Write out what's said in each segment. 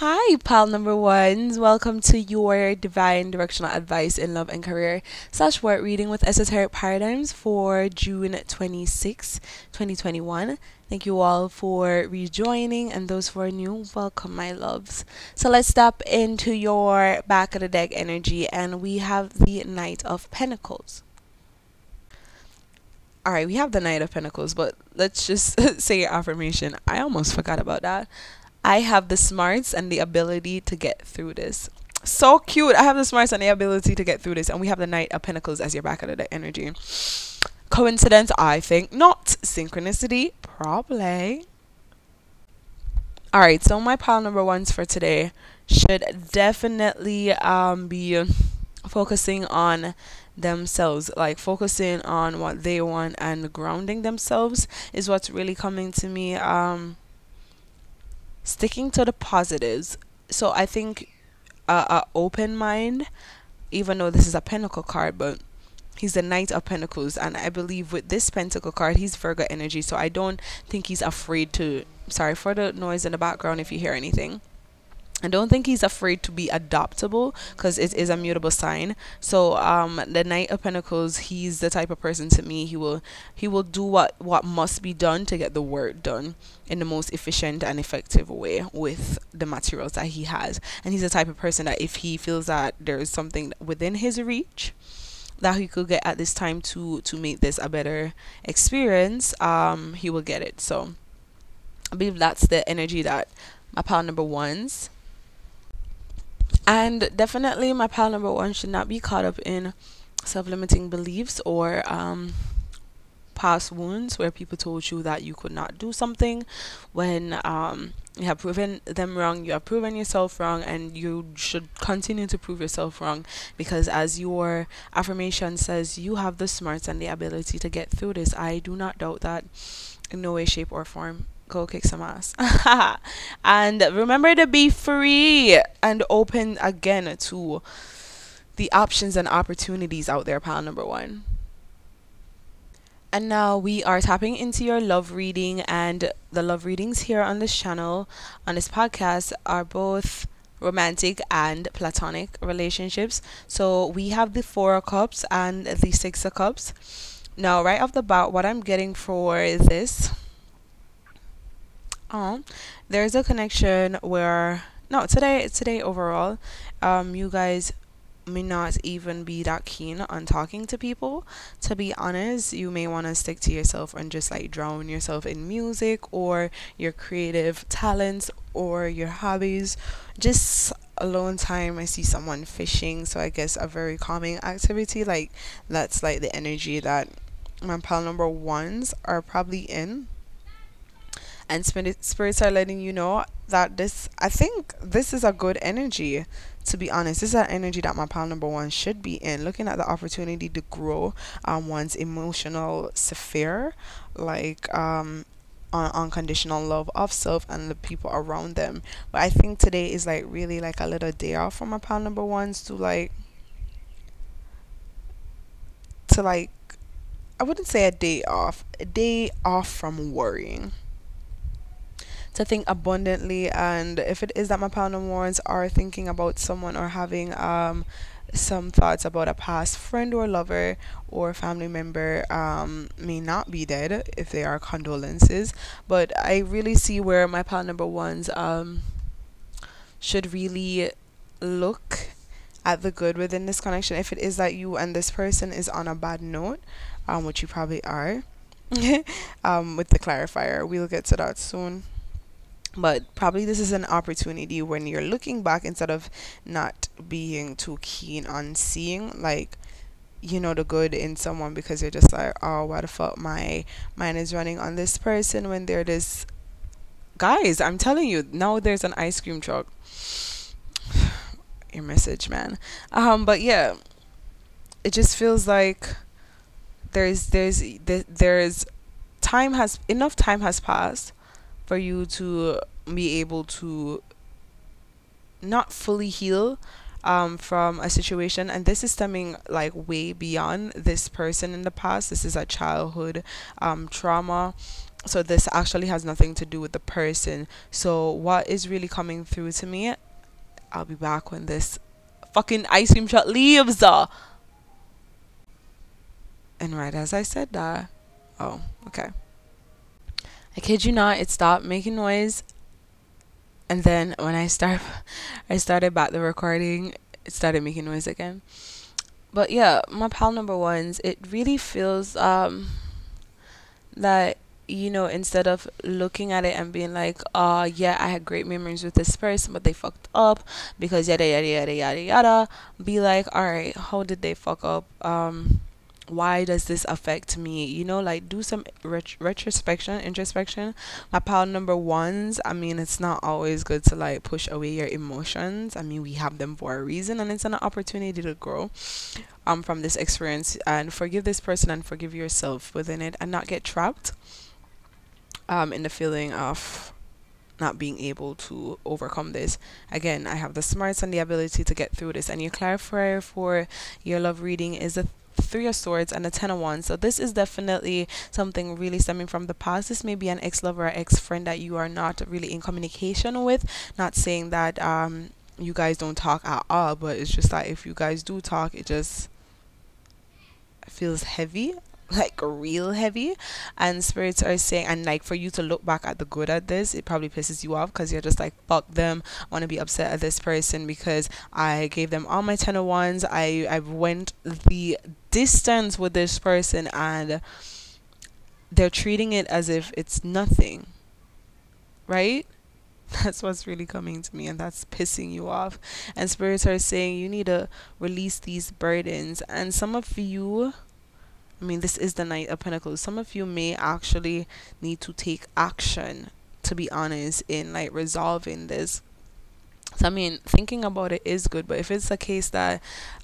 Hi, pal number ones. Welcome to your divine directional advice in love and career slash word reading with esoteric paradigms for June 26, 2021. Thank you all for rejoining, and those who are new, welcome, my loves. So let's step into your back of the deck energy, and we have the Knight of Pentacles. All right, we have the Knight of Pentacles, but let's just say affirmation. I almost forgot about that. I have the smarts and the ability to get through this. So cute. I have the smarts and the ability to get through this. And we have the Knight of Pentacles as your back of the energy. Coincidence? I think not. Synchronicity? Probably. All right, so my pile number ones for today should definitely um, be focusing on themselves like focusing on what they want and grounding themselves is what's really coming to me um sticking to the positives. So I think a, open mind, even though this is a pentacle card, but he's the knight of pentacles. And i believe with this pentacle card he's virgo energy. So i don't think he's afraid to sorry for the noise in the background if you hear anything I don't think he's afraid to be adoptable because it is a mutable sign. So um the Knight of Pentacles, he's the type of person to me he will he will do what what must be done to get the work done in the most efficient and effective way with the materials that he has. And he's the type of person that if he feels that there is something within his reach that he could get at this time to to make this a better experience, um he will get it. So I believe that's the energy that my pal number ones and definitely, my pal number one should not be caught up in self limiting beliefs or um, past wounds where people told you that you could not do something when um, you have proven them wrong, you have proven yourself wrong, and you should continue to prove yourself wrong because, as your affirmation says, you have the smarts and the ability to get through this. I do not doubt that in no way, shape, or form go kick some ass. and remember to be free and open again to the options and opportunities out there, pal number one. And now we are tapping into your love reading, and the love readings here on this channel, on this podcast, are both romantic and platonic relationships. So we have the Four of Cups and the Six of Cups. Now, right off the bat, what I'm getting for this um, there's a connection where no today today overall, um, you guys may not even be that keen on talking to people. To be honest, you may want to stick to yourself and just like drown yourself in music or your creative talents or your hobbies. Just alone time. I see someone fishing, so I guess a very calming activity. Like that's like the energy that my pal number ones are probably in and spirit, spirits are letting you know that this i think this is a good energy to be honest. This is an energy that my pal number one should be in looking at the opportunity to grow um, one's emotional sphere like um, on unconditional love of self and the people around them. But i think today is like really like a little day off for my pal number ones to like to like i wouldn't say a day off a day off from worrying to think abundantly and if it is that my partner wants are thinking about someone or having um some thoughts about a past friend or lover or family member um, may not be dead if they are condolences. But i really see where my pal number ones um, should really look at the good within this connection. If it is that you and this person is on a bad note um, which you probably are um, with the clarifier we'll get to that soon but probably this is an opportunity when you're looking back instead of not being too keen on seeing like you know the good in someone because you're just like oh what the fuck my mind is running on this person when they're this guys i'm telling you now there's an ice cream truck. Your message man. Um but yeah it just feels like there's there's there's time has enough time has passed for you to be able to not fully heal um, from a situation. And this is stemming like way beyond this person in the past. This is a childhood um, trauma. So this actually has nothing to do with the person. So what is really coming through to me i'll be back when this fucking ice cream truck leaves uh. and right as i said that oh okay i kid you not it stopped making noise and then when i start i started back the recording it started making noise again but yeah my pal number ones it really feels um that you know, instead of looking at it and being like, uh, yeah, I had great memories with this person, but they fucked up because yada yada yada yada yada, be like, all right, how did they fuck up? Um, why does this affect me? You know, like do some ret- retrospection, introspection. My pal number ones, I mean, it's not always good to like push away your emotions. I mean, we have them for a reason, and it's an opportunity to grow um from this experience and forgive this person and forgive yourself within it and not get trapped um, in the feeling of not being able to overcome this. Again, I have the smarts and the ability to get through this. And your clarifier for your love reading is a three of swords and a ten of wands. So this is definitely something really stemming from the past. This may be an ex-lover or ex-friend that you are not really in communication with. Not saying that um you guys don't talk at all but it's just that if you guys do talk it just feels heavy like real heavy and spirits are saying and like for you to look back at the good at this it probably pisses you off because you're just like fuck them. I want to be upset at this person because i gave them all my 10 of wands. I i went the distance with this person and they're treating it as if it's nothing. Right? That's what's really coming to me and that's pissing you off. And spirits are saying you need to release these burdens. And some of you I mean, this is the Knight of Pentacles. Some of you may actually need to take action, to be honest, in like resolving this. So, I mean, thinking about it is good, but if it's a case that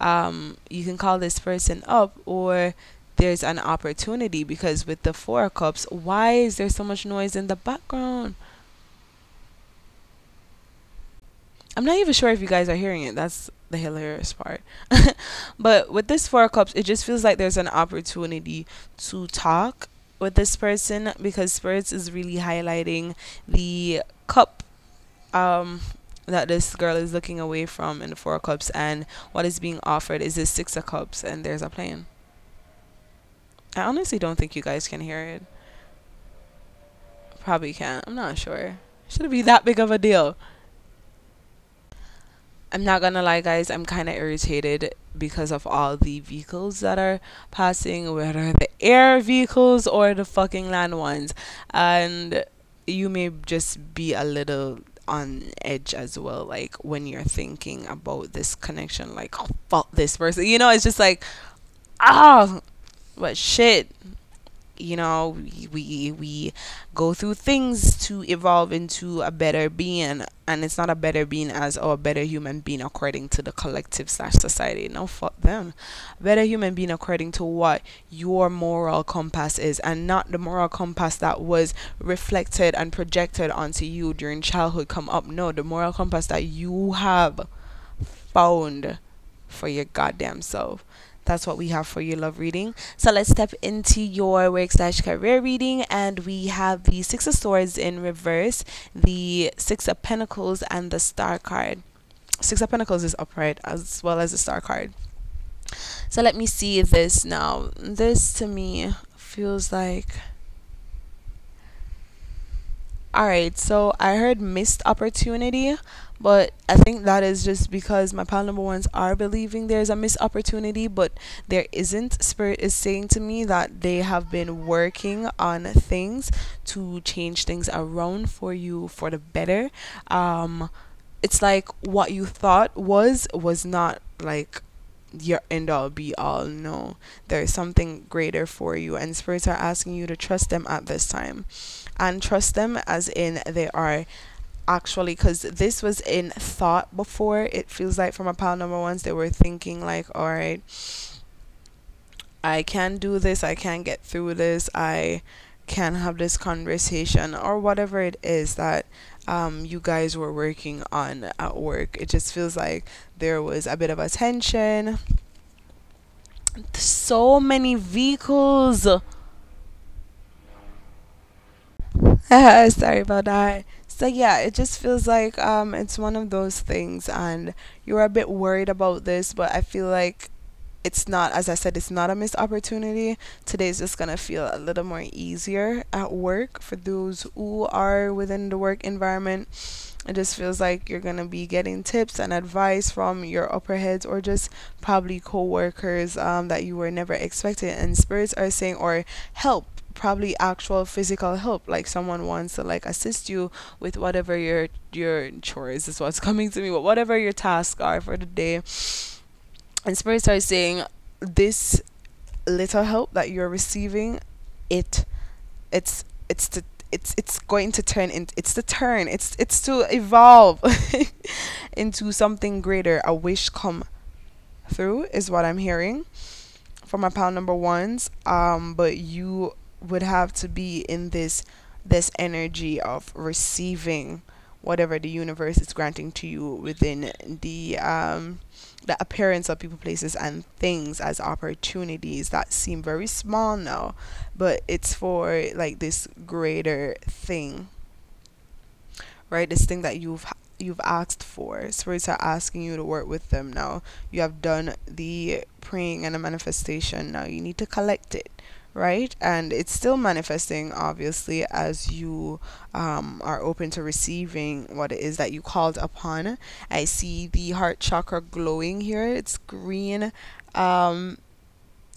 um, you can call this person up or there's an opportunity because with the Four of Cups, why is there so much noise in the background? I'm not even sure if you guys are hearing it. That's the hilarious part. but with this four cups, it just feels like there's an opportunity to talk with this person because spirits is really highlighting the cup um that this girl is looking away from in the four cups and what is being offered is this six of cups and there's a plan. I honestly don't think you guys can hear it. Probably can't. I'm not sure. Should it be that big of a deal? I'm not gonna lie, guys, I'm kind of irritated because of all the vehicles that are passing, whether the air vehicles or the fucking land ones. And you may just be a little on edge as well, like when you're thinking about this connection, like, oh, fuck this person. You know, it's just like, ah, oh, but shit you know we we go through things to evolve into a better being and it's not a better being as or a better human being according to the collective slash society. No fuck them. Better human being according to what your moral compass is and not the moral compass that was reflected and projected onto you during childhood come up. No the moral compass that you have found for your goddamn self that's what we have for your love reading. So let's step into your work slash career reading, and we have the Six of Swords in reverse, the Six of Pentacles, and the Star card. Six of Pentacles is upright as well as the Star card. So let me see this now. This to me feels like. Alright, so I heard missed opportunity. But I think that is just because my pal number ones are believing there's a missed opportunity, but there isn't. Spirit is saying to me that they have been working on things to change things around for you for the better. Um, it's like what you thought was was not like your end all be all. No, there's something greater for you, and spirits are asking you to trust them at this time, and trust them as in they are. Actually because this was in thought before it feels like from a pile number ones they were thinking like all right i can do this i can get through this i can have this conversation or whatever it is that um, you guys were working on at work. It just feels like there was a bit of a tension. So many vehicles Sorry about that. So yeah, it just feels like um it's one of those things and you're a bit worried about this, but I feel like it's not as I said, it's not a missed opportunity. Today's just gonna feel a little more easier at work for those who are within the work environment. It just feels like you're gonna be getting tips and advice from your upper heads or just probably co-workers um, that you were never expecting. And spirits are saying or help probably actual physical help like someone wants to like assist you with whatever your your chores is what's coming to me but whatever your tasks are for the day. And spirit are saying this little help that you're receiving it it's it's the it's it's going to turn in it's the turn it's it's to evolve into something greater. A wish come through is what i'm hearing for my pile number ones. Um but you would have to be in this this energy of receiving whatever the universe is granting to you within the um the appearance of people places and things as opportunities that seem very small now but it's for like this greater thing. Right? This thing that you've you've asked for. Spirits are asking you to work with them now. You have done the praying and the manifestation now. You need to collect it right? And it's still manifesting obviously as you um, are open to receiving what it is that you called upon. I see the heart chakra glowing here. It's green. Um,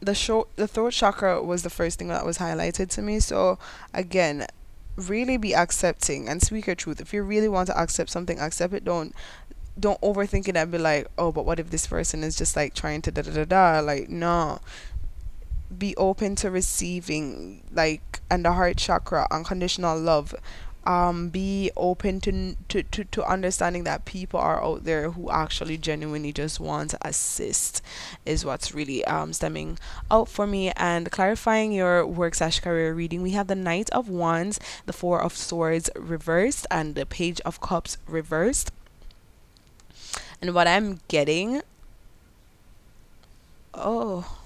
the show the throat chakra was the first thing that was highlighted to me. So again really be accepting and speak your truth. If you really want to accept something accept it. Don't don't overthink it and be like oh but what if this person is just like trying to da da da da? Like no be open to receiving like and the heart chakra unconditional love um be open to, to to to understanding that people are out there who actually genuinely just want to assist is what's really um stemming out for me. And clarifying your work slash career reading we have the knight of wands the four of swords reversed and the page of cups reversed. And what i'm getting oh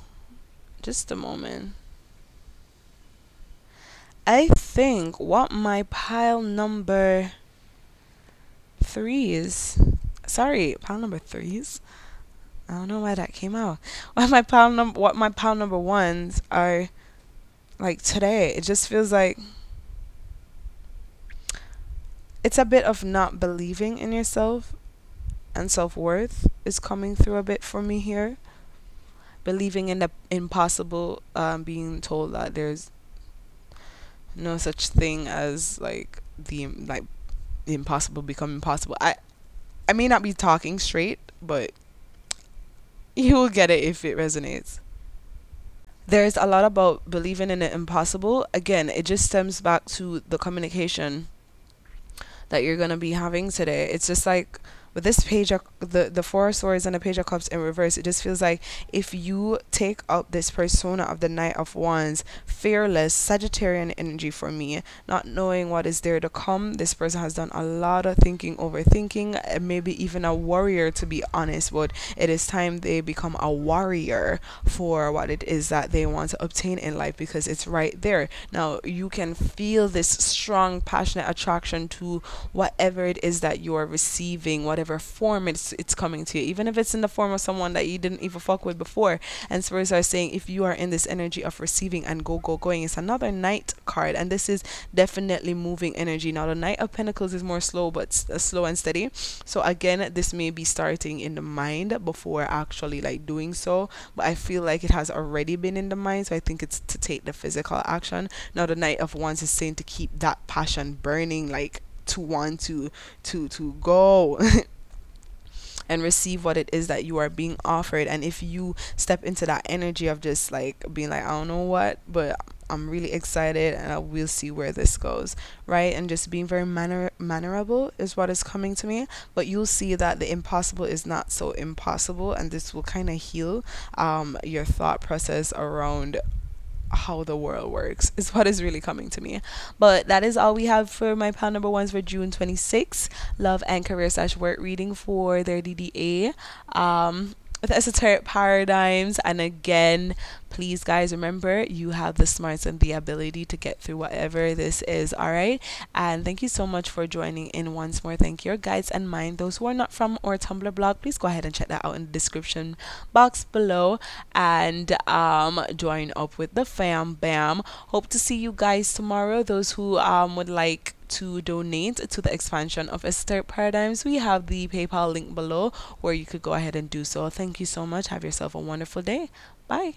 just a moment I think what my pile number three is. Sorry, pile number threes. I don't know why that came out. What my pile number, what my pile number ones are like today. It just feels like it's a bit of not believing in yourself and self worth is coming through a bit for me here. Believing in the impossible, um, being told that there's no such thing as like the like the impossible become impossible. I I may not be talking straight, but you will get it if it resonates. There's a lot about believing in the impossible. Again, it just stems back to the communication that you're gonna be having today. It's just like with this page of the the four swords and the page of cups in reverse, it just feels like if you take up this persona of the knight of wands, fearless Sagittarian energy for me, not knowing what is there to come. This person has done a lot of thinking, overthinking, maybe even a warrior to be honest, but it is time they become a warrior for what it is that they want to obtain in life because it's right there. Now you can feel this strong, passionate attraction to whatever it is that you are receiving, whatever whatever form it's it's coming to you, even if it's in the form of someone that you didn't even fuck with before. And spirits are saying if you are in this energy of receiving and go go going, it's another knight card, and this is definitely moving energy. Now the knight of pentacles is more slow, but uh, slow and steady. So again, this may be starting in the mind before actually like doing so, but I feel like it has already been in the mind, so I think it's to take the physical action. Now the knight of wands is saying to keep that passion burning, like to want to to to go and receive what it is that you are being offered. And if you step into that energy of just like being like, I don't know what, but I'm really excited and I will see where this goes, right? And just being very manner mannerable is what is coming to me. But you'll see that the impossible is not so impossible, and this will kind of heal um, your thought process around how the world works is what is really coming to me. But that is all we have for my pound number ones for June 26. Love and career slash work reading for their DDA. Um, with esoteric paradigms. And again, please, guys, remember you have the smarts and the ability to get through whatever this is. All right. And thank you so much for joining in once more. Thank your guides and mine. Those who are not from our Tumblr blog, please go ahead and check that out in the description box below and um, join up with the fam bam. Hope to see you guys tomorrow. Those who um, would like to donate to the expansion of Esoteric Paradigms, we have the PayPal link below where you could go ahead and do so. Thank you so much. Have yourself a wonderful day. Bye.